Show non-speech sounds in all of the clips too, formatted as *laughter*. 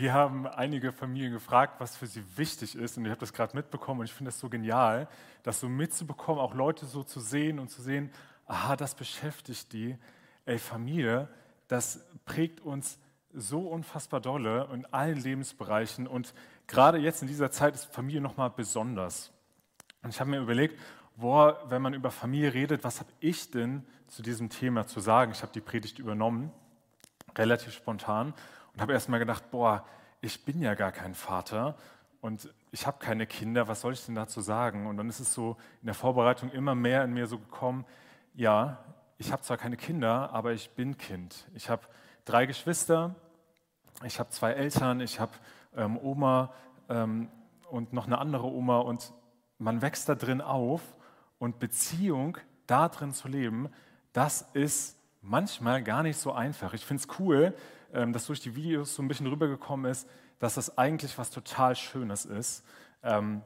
Wir haben einige Familien gefragt, was für sie wichtig ist. Und ich habe das gerade mitbekommen und ich finde das so genial, das so mitzubekommen, auch Leute so zu sehen und zu sehen, aha, das beschäftigt die. Ey, Familie, das prägt uns so unfassbar dolle in allen Lebensbereichen. Und gerade jetzt in dieser Zeit ist Familie nochmal besonders. Und ich habe mir überlegt, boah, wenn man über Familie redet, was habe ich denn zu diesem Thema zu sagen? Ich habe die Predigt übernommen, relativ spontan und habe erst mal gedacht, boah, ich bin ja gar kein Vater und ich habe keine Kinder, was soll ich denn dazu sagen? Und dann ist es so in der Vorbereitung immer mehr in mir so gekommen, ja, ich habe zwar keine Kinder, aber ich bin Kind. Ich habe drei Geschwister, ich habe zwei Eltern, ich habe ähm, Oma ähm, und noch eine andere Oma und man wächst da drin auf und Beziehung da drin zu leben, das ist manchmal gar nicht so einfach. Ich finde es cool, dass durch die Videos so ein bisschen rübergekommen ist, dass das eigentlich was total Schönes ist. Ähm,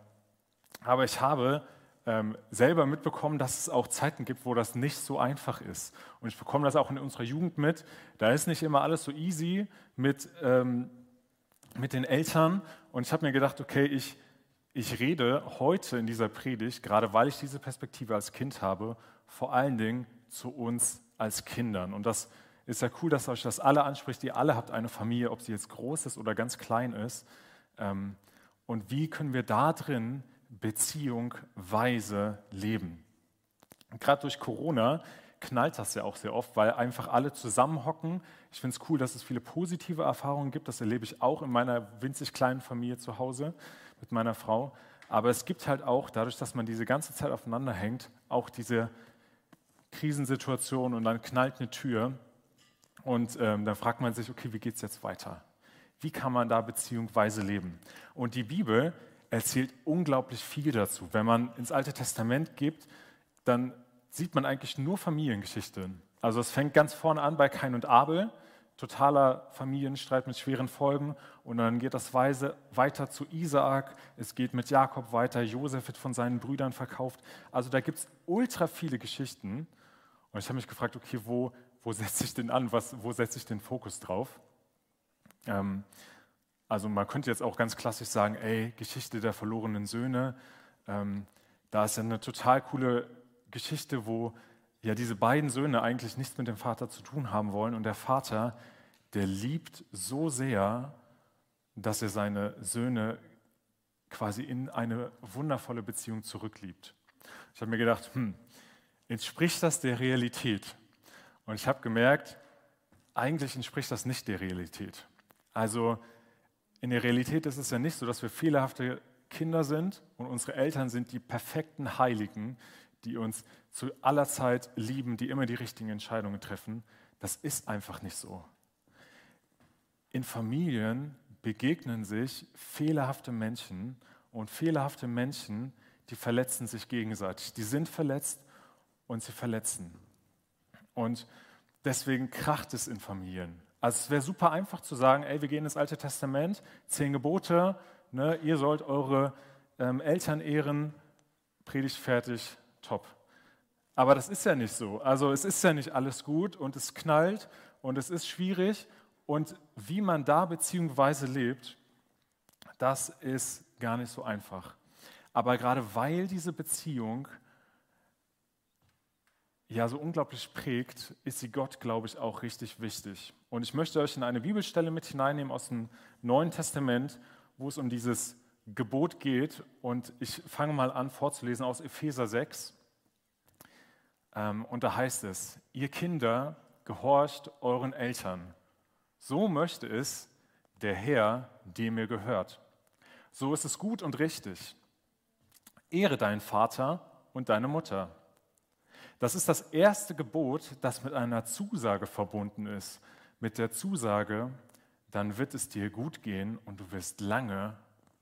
aber ich habe ähm, selber mitbekommen, dass es auch Zeiten gibt, wo das nicht so einfach ist. Und ich bekomme das auch in unserer Jugend mit. Da ist nicht immer alles so easy mit, mit den Eltern. Und ich habe mir gedacht, okay, ich, ich rede heute in dieser Predigt, gerade weil ich diese Perspektive als Kind habe, vor allen Dingen zu uns als Kindern. Und das ist ja cool, dass euch das alle anspricht. Ihr alle habt eine Familie, ob sie jetzt groß ist oder ganz klein ist. Ähm, und wie können wir da drin Beziehung weise leben? Gerade durch Corona knallt das ja auch sehr oft, weil einfach alle zusammenhocken. Ich finde es cool, dass es viele positive Erfahrungen gibt. Das erlebe ich auch in meiner winzig kleinen Familie zu Hause mit meiner Frau. Aber es gibt halt auch, dadurch, dass man diese ganze Zeit aufeinander hängt, auch diese Krisensituation und dann knallt eine Tür und ähm, dann fragt man sich, okay, wie geht es jetzt weiter? Wie kann man da beziehungsweise leben? Und die Bibel erzählt unglaublich viel dazu. Wenn man ins Alte Testament geht, dann sieht man eigentlich nur Familiengeschichten. Also es fängt ganz vorne an bei Kain und Abel, totaler Familienstreit mit schweren Folgen. Und dann geht das Weise weiter zu Isaak, es geht mit Jakob weiter, Josef wird von seinen Brüdern verkauft. Also da gibt es ultra viele Geschichten. Und ich habe mich gefragt, okay, wo wo setze ich denn an, was, wo setze ich den Fokus drauf? Ähm, also man könnte jetzt auch ganz klassisch sagen, ey, Geschichte der verlorenen Söhne, ähm, da ist ja eine total coole Geschichte, wo ja diese beiden Söhne eigentlich nichts mit dem Vater zu tun haben wollen und der Vater, der liebt so sehr, dass er seine Söhne quasi in eine wundervolle Beziehung zurückliebt. Ich habe mir gedacht, hm, entspricht das der Realität? Und ich habe gemerkt, eigentlich entspricht das nicht der Realität. Also in der Realität ist es ja nicht so, dass wir fehlerhafte Kinder sind und unsere Eltern sind die perfekten Heiligen, die uns zu aller Zeit lieben, die immer die richtigen Entscheidungen treffen. Das ist einfach nicht so. In Familien begegnen sich fehlerhafte Menschen und fehlerhafte Menschen, die verletzen sich gegenseitig. Die sind verletzt und sie verletzen. Und deswegen kracht es in Familien. Also es wäre super einfach zu sagen, ey, wir gehen ins Alte Testament, zehn Gebote, ne, ihr sollt eure ähm, Eltern ehren, Predigt fertig, top. Aber das ist ja nicht so. Also es ist ja nicht alles gut und es knallt und es ist schwierig. Und wie man da beziehungsweise lebt, das ist gar nicht so einfach. Aber gerade weil diese Beziehung ja so unglaublich prägt, ist sie Gott, glaube ich, auch richtig wichtig. Und ich möchte euch in eine Bibelstelle mit hineinnehmen aus dem Neuen Testament, wo es um dieses Gebot geht. Und ich fange mal an vorzulesen aus Epheser 6. Ähm, und da heißt es, ihr Kinder, gehorcht euren Eltern. So möchte es der Herr, dem ihr gehört. So ist es gut und richtig. Ehre deinen Vater und deine Mutter das ist das erste Gebot, das mit einer Zusage verbunden ist. Mit der Zusage, dann wird es dir gut gehen und du wirst lange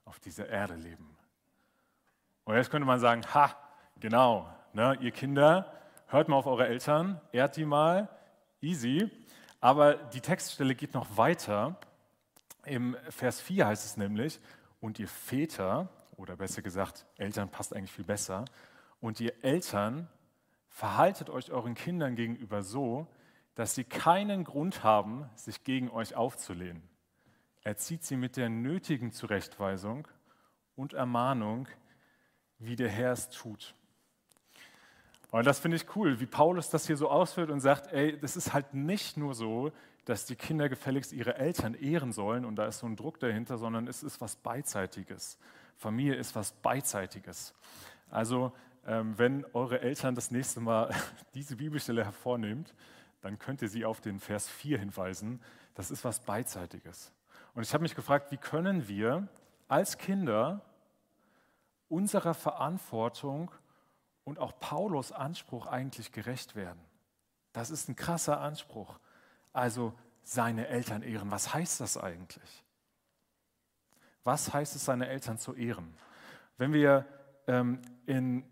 auf dieser Erde leben. Und jetzt könnte man sagen, ha, genau, ne, ihr Kinder, hört mal auf eure Eltern, ehrt die mal, easy. Aber die Textstelle geht noch weiter. Im Vers 4 heißt es nämlich, und ihr Väter, oder besser gesagt, Eltern passt eigentlich viel besser, und ihr Eltern Verhaltet euch euren Kindern gegenüber so, dass sie keinen Grund haben, sich gegen euch aufzulehnen. erzieht sie mit der nötigen Zurechtweisung und Ermahnung, wie der Herr es tut. Und das finde ich cool, wie Paulus das hier so ausführt und sagt, ey, das ist halt nicht nur so, dass die Kinder gefälligst ihre Eltern ehren sollen und da ist so ein Druck dahinter, sondern es ist was Beidseitiges. Familie ist was Beidseitiges. Also wenn eure Eltern das nächste Mal *laughs* diese Bibelstelle hervornehmt, dann könnt ihr sie auf den Vers 4 hinweisen. Das ist was Beidseitiges. Und ich habe mich gefragt, wie können wir als Kinder unserer Verantwortung und auch Paulus Anspruch eigentlich gerecht werden? Das ist ein krasser Anspruch. Also seine Eltern ehren. Was heißt das eigentlich? Was heißt es, seine Eltern zu ehren? Wenn wir ähm, in,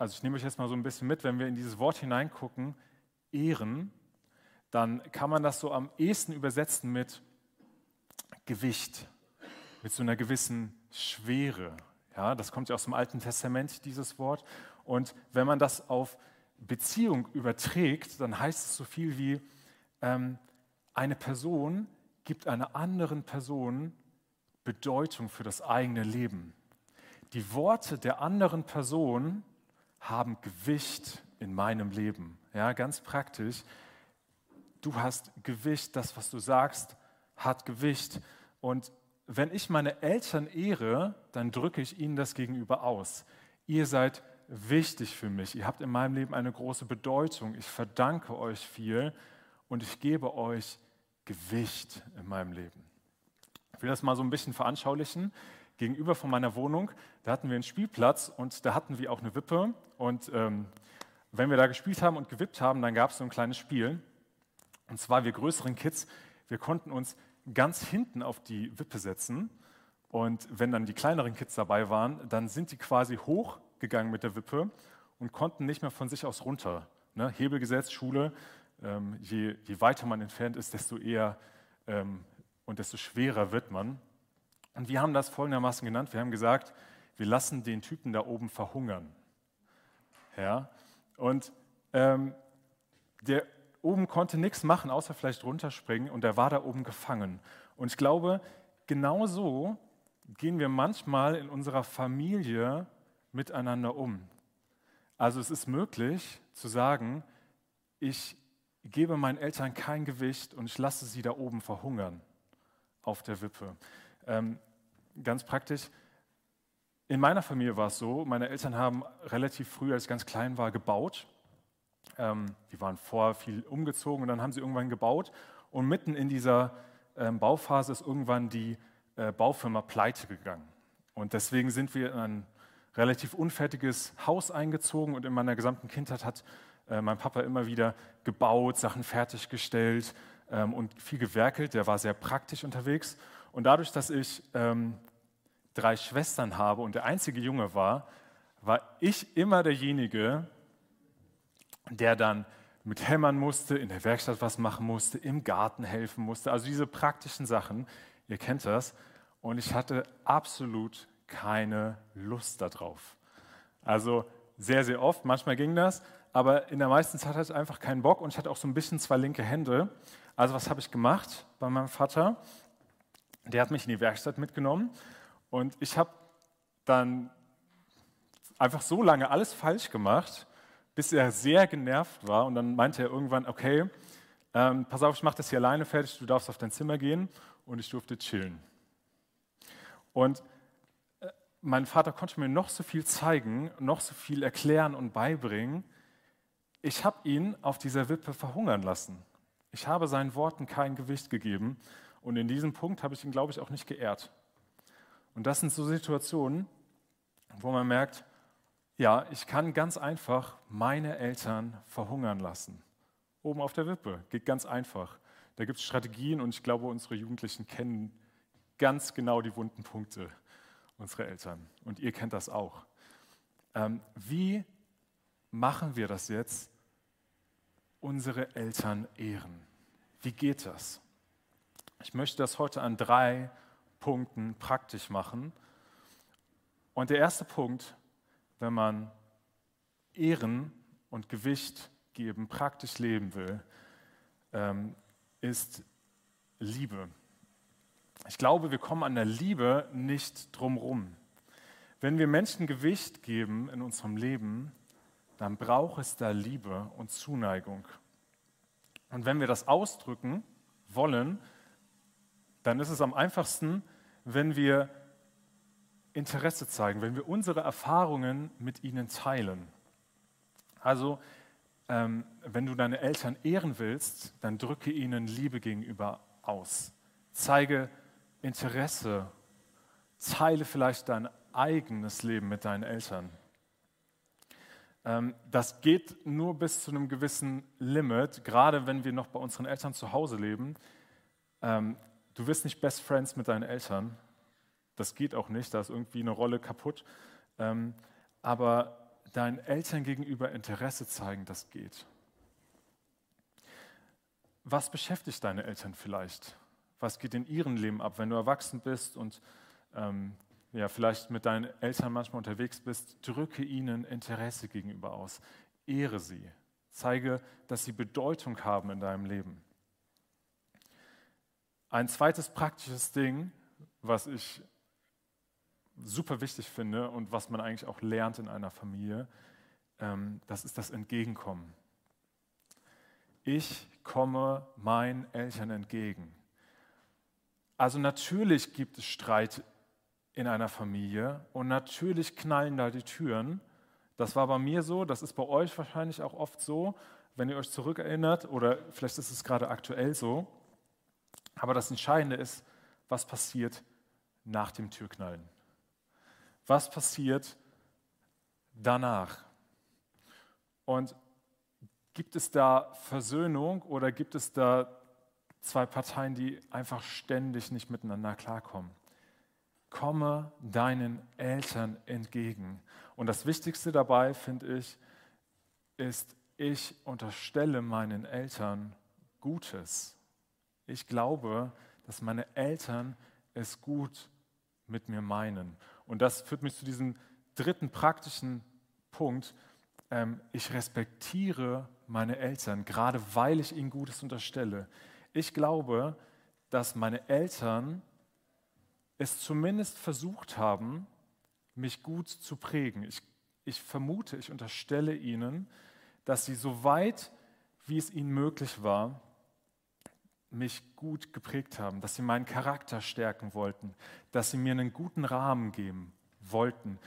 also ich nehme euch jetzt mal so ein bisschen mit, wenn wir in dieses Wort hineingucken, ehren, dann kann man das so am ehesten übersetzen mit Gewicht, mit so einer gewissen Schwere. Ja, das kommt ja aus dem Alten Testament, dieses Wort. Und wenn man das auf Beziehung überträgt, dann heißt es so viel wie, ähm, eine Person gibt einer anderen Person Bedeutung für das eigene Leben. Die Worte der anderen Person haben Gewicht in meinem Leben. Ja, ganz praktisch. Du hast Gewicht, das, was du sagst, hat Gewicht. Und wenn ich meine Eltern ehre, dann drücke ich ihnen das gegenüber aus. Ihr seid wichtig für mich. Ihr habt in meinem Leben eine große Bedeutung. Ich verdanke euch viel und ich gebe euch Gewicht in meinem Leben. Ich will das mal so ein bisschen veranschaulichen. Gegenüber von meiner Wohnung, da hatten wir einen Spielplatz und da hatten wir auch eine Wippe. Und ähm, wenn wir da gespielt haben und gewippt haben, dann gab es so ein kleines Spiel. Und zwar wir größeren Kids, wir konnten uns ganz hinten auf die Wippe setzen. Und wenn dann die kleineren Kids dabei waren, dann sind die quasi hochgegangen mit der Wippe und konnten nicht mehr von sich aus runter. Ne? Hebelgesetz, Schule, ähm, je, je, weiter man entfernt ist, desto eher ähm, und desto schwerer wird man. Und wir haben das folgendermaßen genannt. Wir haben gesagt, wir lassen den Typen da oben verhungern. Ja? Und ähm, der oben konnte nichts machen, außer vielleicht runterspringen und er war da oben gefangen. Und ich glaube, genau so gehen wir manchmal in unserer Familie miteinander um. Also es ist möglich zu sagen, ich gebe meinen Eltern kein Gewicht und ich lasse sie da oben verhungern auf der Wippe. Ähm, ganz praktisch, in meiner Familie war es so, meine Eltern haben relativ früh, als ich ganz klein war, gebaut. Ähm, die waren vorher viel umgezogen und dann haben sie irgendwann gebaut. Und mitten in dieser ähm, Bauphase ist irgendwann die äh, Baufirma pleite gegangen. Und deswegen sind wir in ein relativ unfertiges Haus eingezogen und in meiner gesamten Kindheit hat äh, mein Papa immer wieder gebaut, Sachen fertiggestellt ähm, und viel gewerkelt. Der war sehr praktisch unterwegs. Und dadurch, dass ich ähm, drei Schwestern habe und der einzige Junge war, war ich immer derjenige, der dann mit hämmern musste, in der Werkstatt was machen musste, im Garten helfen musste. Also diese praktischen Sachen, ihr kennt das. Und ich hatte absolut keine Lust darauf. Also sehr, sehr oft, manchmal ging das, aber in der meisten Zeit hatte ich einfach keinen Bock und ich hatte auch so ein bisschen zwei linke Hände. Also was habe ich gemacht bei meinem Vater? Der hat mich in die Werkstatt mitgenommen und ich habe dann einfach so lange alles falsch gemacht, bis er sehr genervt war und dann meinte er irgendwann, okay, ähm, pass auf, ich mache das hier alleine fertig, du darfst auf dein Zimmer gehen und ich durfte chillen. Und äh, mein Vater konnte mir noch so viel zeigen, noch so viel erklären und beibringen, ich habe ihn auf dieser Wippe verhungern lassen. Ich habe seinen Worten kein Gewicht gegeben und in diesem Punkt habe ich ihn, glaube ich, auch nicht geehrt. Und das sind so Situationen, wo man merkt, ja, ich kann ganz einfach meine Eltern verhungern lassen. Oben auf der Wippe, geht ganz einfach. Da gibt es Strategien und ich glaube, unsere Jugendlichen kennen ganz genau die wunden Punkte unserer Eltern. Und ihr kennt das auch. Ähm, wie machen wir das jetzt, unsere Eltern ehren? Wie geht das? Ich möchte das heute an drei Punkten praktisch machen. Und der erste Punkt, wenn man Ehren und Gewicht geben, praktisch leben will, ähm, ist Liebe. glaube, wir kommen an der Liebe nicht drumrum. Wenn wir Menschen Gewicht geben in unserem Leben, dann braucht es da Liebe und Zuneigung. Und wenn wir das ausdrücken wollen, dann ist es am einfachsten, wenn wir Interesse zeigen, wenn wir unsere Erfahrungen mit ihnen teilen. Also, ähm, wenn du deine Eltern ehren willst, dann drücke ihnen Liebe gegenüber aus. Zeige Interesse. Teile vielleicht dein eigenes Leben mit deinen Eltern. Ähm, das geht nur bis zu einem gewissen Limit, gerade wenn wir noch bei unseren Eltern zu Hause leben. Ähm, du wirst nicht Best Friends mit deinen Eltern. Das geht auch nicht, da ist irgendwie eine Rolle kaputt. Ähm, aber deinen Eltern gegenüber Interesse zeigen, das geht. Was beschäftigt deine Eltern vielleicht? Was geht in ihrem Leben ab, wenn du erwachsen bist und ähm, ja, vielleicht mit deinen Eltern manchmal unterwegs bist, drücke ihnen Interesse gegenüber aus. Ehre sie. Zeige, dass sie Bedeutung haben in deinem Leben. Ein zweites praktisches Ding, was ich super wichtig finde und was man eigentlich auch lernt in einer Familie, ähm, das ist das Entgegenkommen. Ich komme meinen Eltern entgegen. Also natürlich gibt es Streit in einer Familie und natürlich knallen da die Türen. Das war bei mir so, das ist bei euch wahrscheinlich auch oft so, wenn ihr euch zurückerinnert oder vielleicht ist es gerade aktuell so. Aber das Entscheidende ist, was passiert nach dem Türknallen. Was passiert danach? Und gibt es da Versöhnung oder gibt es da zwei Parteien, die einfach ständig nicht miteinander klarkommen? komme deinen Eltern entgegen. Und das Wichtigste dabei, finde ich, ist, ich unterstelle meinen Eltern Gutes. Ich glaube, dass meine Eltern es gut mit mir meinen. Und das führt mich zu diesem dritten praktischen Punkt. Ähm, ich respektiere meine Eltern, gerade weil ich ihnen Gutes unterstelle. Ich glaube, dass meine Eltern es zumindest versucht haben, mich gut zu prägen. Ich, ich vermute, ich unterstelle ihnen, dass sie so weit, wie es ihnen möglich war, mich gut geprägt haben, dass sie meinen Charakter stärken wollten, dass sie mir einen guten Rahmen geben wollten,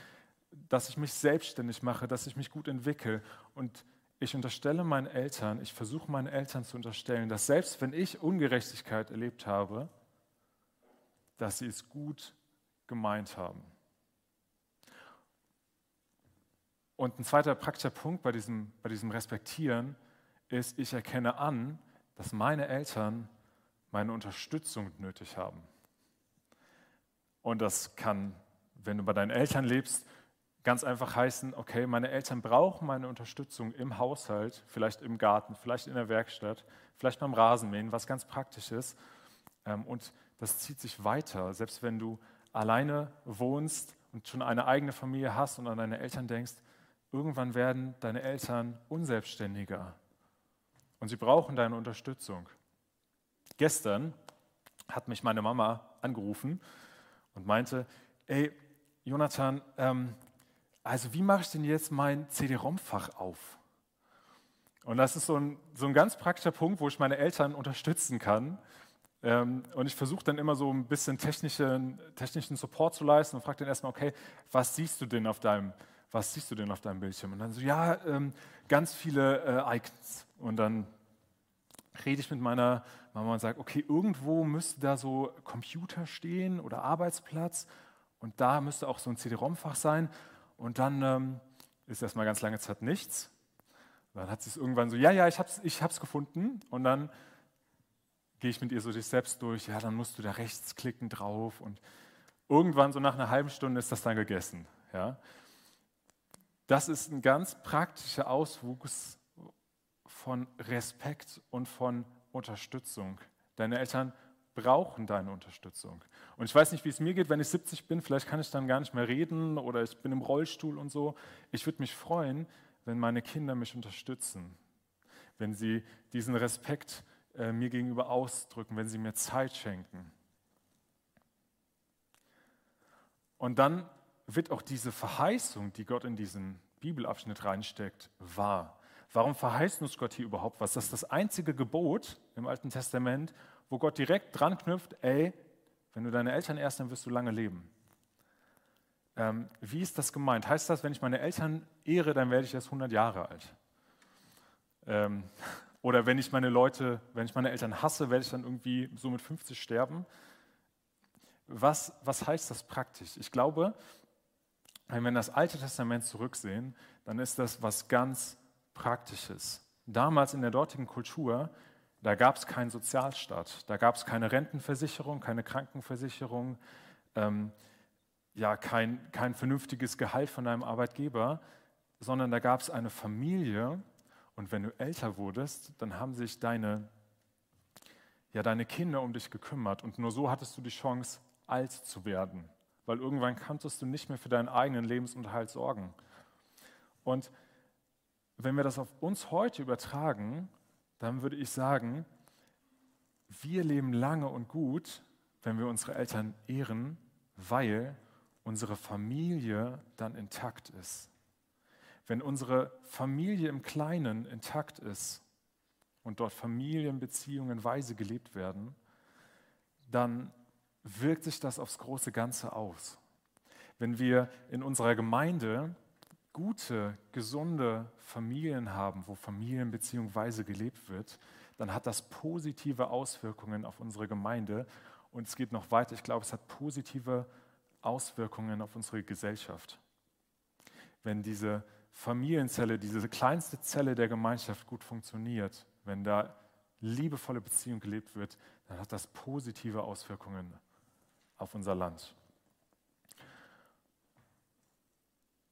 dass ich mich selbstständig mache, dass ich mich gut entwickle. Und ich unterstelle meinen Eltern, ich versuche meinen Eltern zu unterstellen, dass selbst wenn ich Ungerechtigkeit erlebt habe, dass sie es gut gemeint haben. Und ein zweiter praktischer Punkt bei diesem, bei diesem Respektieren ist, ich erkenne an, dass meine Eltern meine Unterstützung nötig haben. Und das kann, wenn du bei deinen Eltern lebst, ganz einfach heißen, okay, meine Eltern brauchen meine Unterstützung im Haushalt, vielleicht im Garten, vielleicht in der Werkstatt, vielleicht beim Rasenmähen, was ganz praktisch ist. Ähm, und das zieht sich weiter. Selbst wenn du alleine wohnst und schon eine eigene Familie hast und an deine Eltern denkst, irgendwann werden deine Eltern unselbstständiger und sie brauchen deine Unterstützung. Gestern hat mich meine Mama angerufen und meinte, ey, Jonathan, ähm, also wie mache ich denn jetzt mein CD-ROM-Fach auf? Und das ist so ein, so ein ganz praktischer Punkt, wo ich meine Eltern unterstützen kann. Ähm, und ich versuche dann immer so ein bisschen technischen, technischen Support zu leisten und frage dann erstmal, okay, was siehst du denn auf deinem, was siehst du denn auf deinem Bildschirm? Und dann so, ja, ähm, ganz viele äh, Icons. Und dann rede ich mit meiner Mama und sage, okay, irgendwo müsste da so Computer stehen oder Arbeitsplatz und da müsste auch so ein CD-ROM-Fach sein. Und dann ähm, ist erstmal ganz lange Zeit nichts. dann hat sie es irgendwann so, ja, ja, ich habe es ich hab's gefunden. Und dann gehe ich mit ihr so dich selbst durch, ja, dann musst du da rechts klicken drauf und irgendwann so nach einer halben Stunde ist das dann gegessen. Ja. Das ist ein ganz praktischer Auswuchs von Respekt und von Unterstützung. Deine Eltern brauchen deine Unterstützung. Und ich weiß nicht, wie es mir geht, wenn ich 70 bin, vielleicht kann ich dann gar nicht mehr reden oder ich bin im Rollstuhl und so. Ich würde mich freuen, wenn meine Kinder mich unterstützen, wenn sie diesen Respekt äh, mir gegenüber ausdrücken, wenn sie mir Zeit schenken. Und dann wird auch diese Verheißung, die Gott in diesen Bibelabschnitt reinsteckt, wahr. Warum verheißt uns Gott hier überhaupt was? Das ist das einzige Gebot im Alten Testament, wo Gott direkt dran knüpft, ey, wenn du deine Eltern ehrst, dann wirst du lange leben. Ähm, wie ist das gemeint? Heißt das, wenn ich meine Eltern ehre, dann werde ich erst 100 Jahre alt? Ähm, *laughs* oder wenn ich meine Leute, wenn ich meine Eltern hasse, werde ich dann irgendwie so mit 50 sterben? Was, was heißt das praktisch? Ich glaube, wenn wir das Alte Testament zurücksehen, dann ist das was ganz Praktisches. Damals in der dortigen Kultur, da gab es keinen Sozialstaat, da gab es keine Rentenversicherung, keine Krankenversicherung, ähm, ja, kein, kein vernünftiges Gehalt von deinem Arbeitgeber, sondern da gab es eine Familie und wenn du älter wurdest, dann haben sich deine, ja, deine Kinder um dich gekümmert und nur so hattest du die Chance, alt zu werden, weil irgendwann konntest du nicht mehr für deinen eigenen Lebensunterhalt sorgen. Und wenn wir das auf uns heute übertragen, dann würde ich sagen, wir leben lange und gut, wenn wir unsere Eltern ehren, weil unsere Familie dann intakt ist. Wenn unsere Familie im Kleinen intakt ist und dort Familienbeziehungen weise gelebt werden, dann wirkt sich das aufs große Ganze aus. Wenn wir in unserer Gemeinde gute, gesunde Familien haben, wo Familienbeziehung weise gelebt wird, dann hat das positive Auswirkungen auf unsere Gemeinde. Und es geht noch weiter. Ich glaube, es hat positive Auswirkungen auf unsere Gesellschaft. Wenn diese Familienzelle, diese kleinste Zelle der Gemeinschaft gut funktioniert, wenn da liebevolle Beziehung gelebt wird, dann hat das positive Auswirkungen auf unser Land.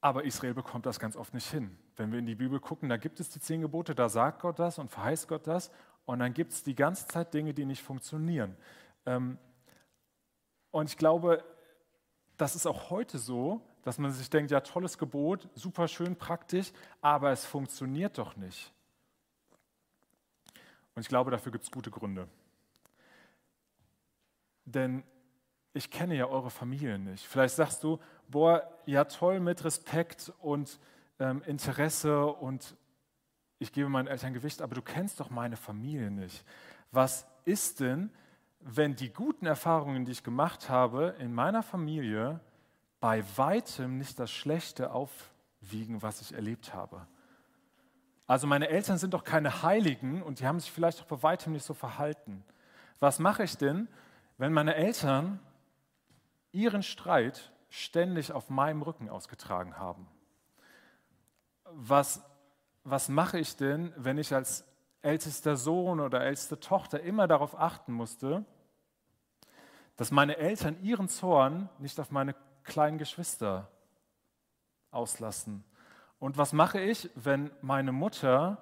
Aber Israel bekommt das ganz oft nicht hin. Wenn wir in die Bibel gucken, da gibt es die zehn Gebote, da sagt Gott das und verheißt Gott das. Und dann gibt es die ganze Zeit Dinge, die nicht funktionieren. Ähm, und ich glaube, das ist auch heute so, dass man sich denkt, ja, tolles Gebot, super schön praktisch, aber es funktioniert doch nicht. Und ich glaube, dafür gibt es gute Gründe. Denn ich kenne ja eure Familie nicht. Vielleicht sagst du, boah, ja toll mit Respekt und ähm, Interesse und ich gebe meinen Eltern Gewicht, aber du kennst doch meine Familie nicht. Was ist denn, wenn die guten Erfahrungen, die ich gemacht habe in meiner Familie, bei weitem nicht das Schlechte aufwiegen, was ich erlebt habe? Also meine Eltern sind doch keine Heiligen und die haben sich vielleicht auch bei weitem nicht so verhalten. Was mache ich denn, wenn meine Eltern ihren Streit ständig auf meinem Rücken ausgetragen haben? Was, was mache ich denn, wenn ich als ältester Sohn oder älteste Tochter immer darauf achten musste, dass meine Eltern ihren Zorn nicht auf meine kleinen Geschwister auslassen? Und was mache ich, wenn meine Mutter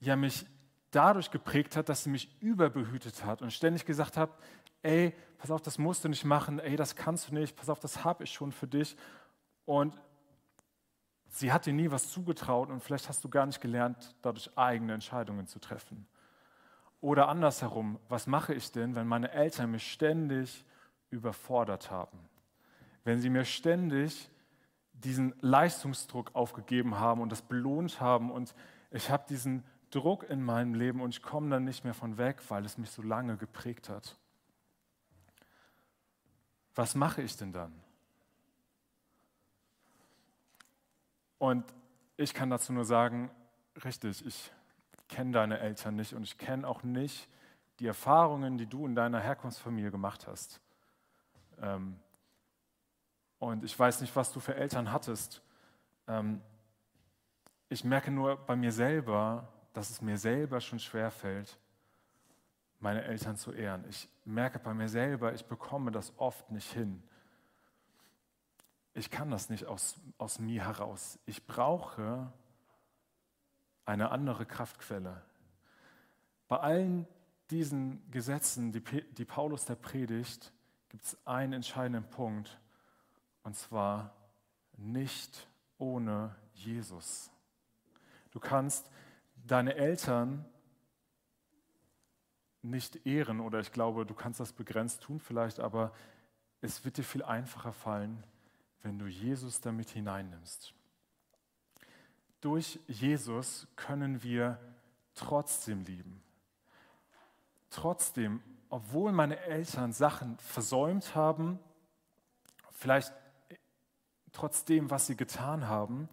ja mich dadurch geprägt hat, dass sie mich überbehütet hat und ständig gesagt hat, ey, pass auf, das musst du nicht machen, ey, das kannst du nicht, pass auf, das habe ich schon für dich. Und sie hat dir nie was zugetraut und vielleicht hast du gar nicht gelernt, dadurch eigene Entscheidungen zu treffen. Oder andersherum, was mache ich denn, wenn meine Eltern mich ständig überfordert haben? Wenn sie mir ständig diesen Leistungsdruck aufgegeben haben und das belohnt haben und ich habe diesen Druck in meinem Leben und ich komme dann nicht mehr von weg, weil es mich so lange geprägt hat was mache ich denn dann? Und ich kann dazu nur sagen, richtig, ich kenne deine Eltern nicht und ich kenne auch nicht die Erfahrungen, die du in deiner Herkunftsfamilie gemacht hast. Ähm, und ich weiß nicht, was du für Eltern hattest. Ähm, ich merke nur bei mir selber, dass es mir selber schon schwer fällt, meine Eltern zu ehren. Ich merke bei mir selber, ich bekomme das oft nicht hin. Ich kann das nicht aus, aus mir heraus. Ich brauche eine andere Kraftquelle. Bei allen diesen Gesetzen, die, die Paulus da predigt, gibt es einen entscheidenden Punkt, und zwar nicht ohne Jesus. Du kannst deine Eltern nicht ehren oder ich glaube, du kannst das begrenzt tun vielleicht, aber es wird dir viel einfacher fallen, wenn du Jesus damit hineinnimmst. Durch Jesus können wir trotzdem lieben. Trotzdem, obwohl meine Eltern Sachen versäumt haben, vielleicht trotzdem, was sie getan haben,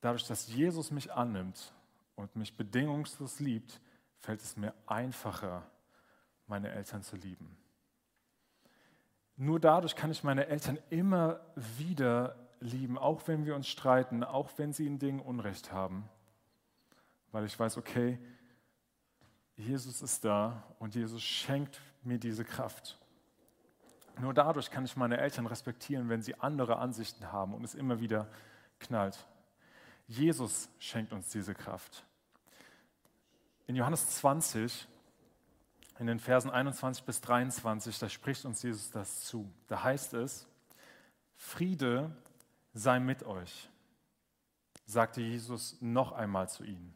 dadurch, dass Jesus mich annimmt und mich bedingungslos liebt, fällt es mir einfacher, meine Eltern zu lieben. Nur dadurch kann ich meine Eltern immer wieder lieben, auch wenn wir uns streiten, auch wenn sie in Dingen Unrecht haben, weil ich weiß, okay, Jesus ist da und Jesus schenkt mir diese Kraft. Nur dadurch kann ich meine Eltern respektieren, wenn sie andere Ansichten haben und es immer wieder knallt. Jesus schenkt uns diese Kraft. In Johannes 20, in den Versen 21 bis 23, da spricht uns Jesus das zu. Da heißt es, Friede sei mit euch, sagte Jesus noch einmal zu ihnen.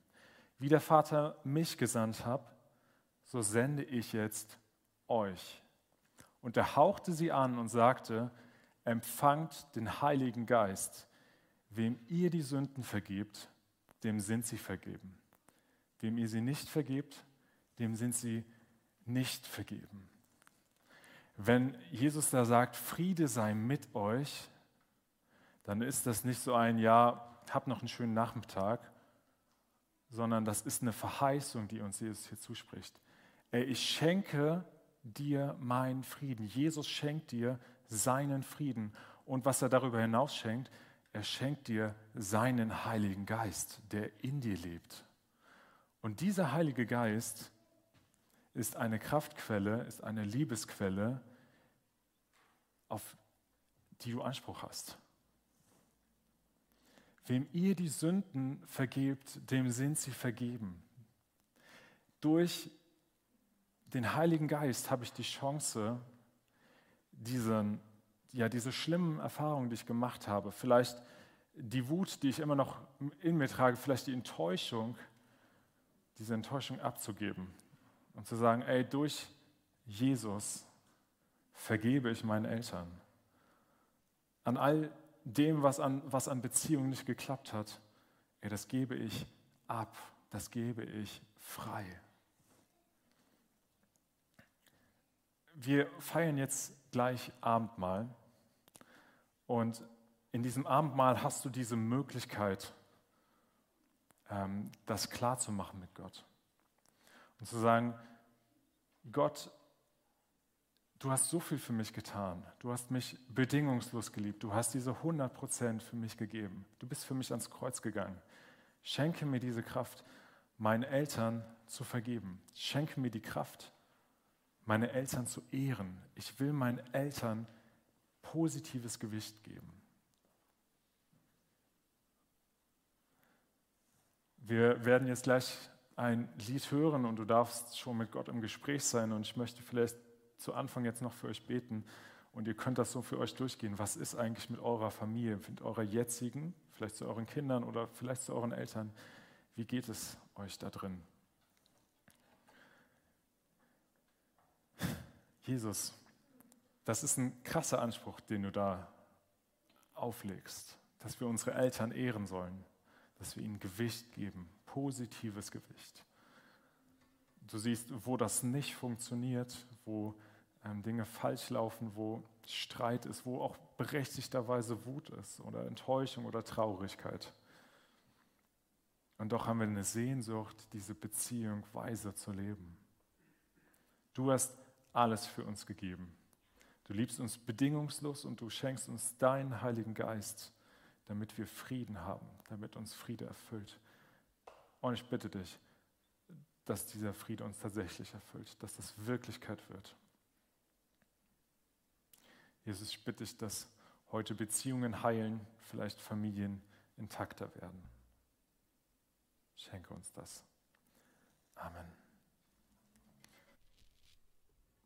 Wie der Vater mich gesandt hat, so sende ich jetzt euch. Und er hauchte sie an und sagte, empfangt den Heiligen Geist. Wem ihr die Sünden vergebt, dem sind sie vergeben. Wem ihr sie nicht vergebt, dem sind sie nicht vergeben. Wenn Jesus da sagt, Friede sei mit euch, dann ist das nicht so ein, ja, hab noch einen schönen Nachmittag, sondern das ist eine Verheißung, die uns Jesus hier zuspricht. Ey, ich schenke dir meinen Frieden. Jesus schenkt dir seinen Frieden. Und was er darüber hinaus schenkt, er schenkt dir seinen Heiligen Geist, der in dir lebt. Und dieser Heilige Geist ist eine Kraftquelle, ist eine Liebesquelle, auf die du Anspruch hast. Wem ihr die Sünden vergebt, dem sind sie vergeben. Durch den Heiligen Geist habe ich die Chance, diesen, ja, diese schlimmen Erfahrungen, die ich gemacht habe, vielleicht die Wut, die ich immer noch in mir trage, vielleicht die Enttäuschung, diese Enttäuschung abzugeben und zu sagen, ey, durch Jesus vergebe ich meinen Eltern. An all dem, was an, was an Beziehungen nicht geklappt hat, ey, das gebe ich ab, das gebe ich frei. Wir feiern jetzt gleich Abendmahl und in diesem Abendmahl hast du diese Möglichkeit, ähm, das klarzumachen mit Gott. Und zu sagen, Gott, du hast so viel für mich getan. Du hast mich bedingungslos geliebt. Du hast diese 100 Prozent für mich gegeben. Du bist für mich ans Kreuz gegangen. Schenke mir diese Kraft, meinen Eltern zu vergeben. Schenke mir die Kraft, meine Eltern zu ehren. Ich will meinen Eltern positives Gewicht geben. Wir werden jetzt gleich ein Lied hören und du darfst schon mit Gott im Gespräch sein. Und ich möchte vielleicht zu Anfang jetzt noch für euch beten. Und ihr könnt das so für euch durchgehen. Was ist eigentlich mit eurer Familie, mit eurer jetzigen, vielleicht zu euren Kindern oder vielleicht zu euren Eltern? Wie geht es euch da drin? Jesus, das ist ein krasser Anspruch, den du da auflegst, dass wir unsere Eltern ehren sollen, dass wir ihnen Gewicht geben, positives Gewicht. Du siehst, wo das nicht funktioniert, wo ähm, Dinge falsch laufen, wo Streit ist, wo auch berechtigterweise Wut ist oder Enttäuschung oder Traurigkeit. Und doch haben wir eine Sehnsucht, diese Beziehung weise zu leben. Du hast alles für uns gegeben. Du liebst uns bedingungslos und du schenkst uns deinen Heiligen Geist, damit wir Frieden haben, damit uns Friede erfüllt. Und ich bitte dich, dass dieser Friede uns tatsächlich erfüllt, dass das Wirklichkeit wird. Jesus, ich bitte dich, dass heute Beziehungen heilen, vielleicht Familien intakter werden. Schenke uns das. Amen.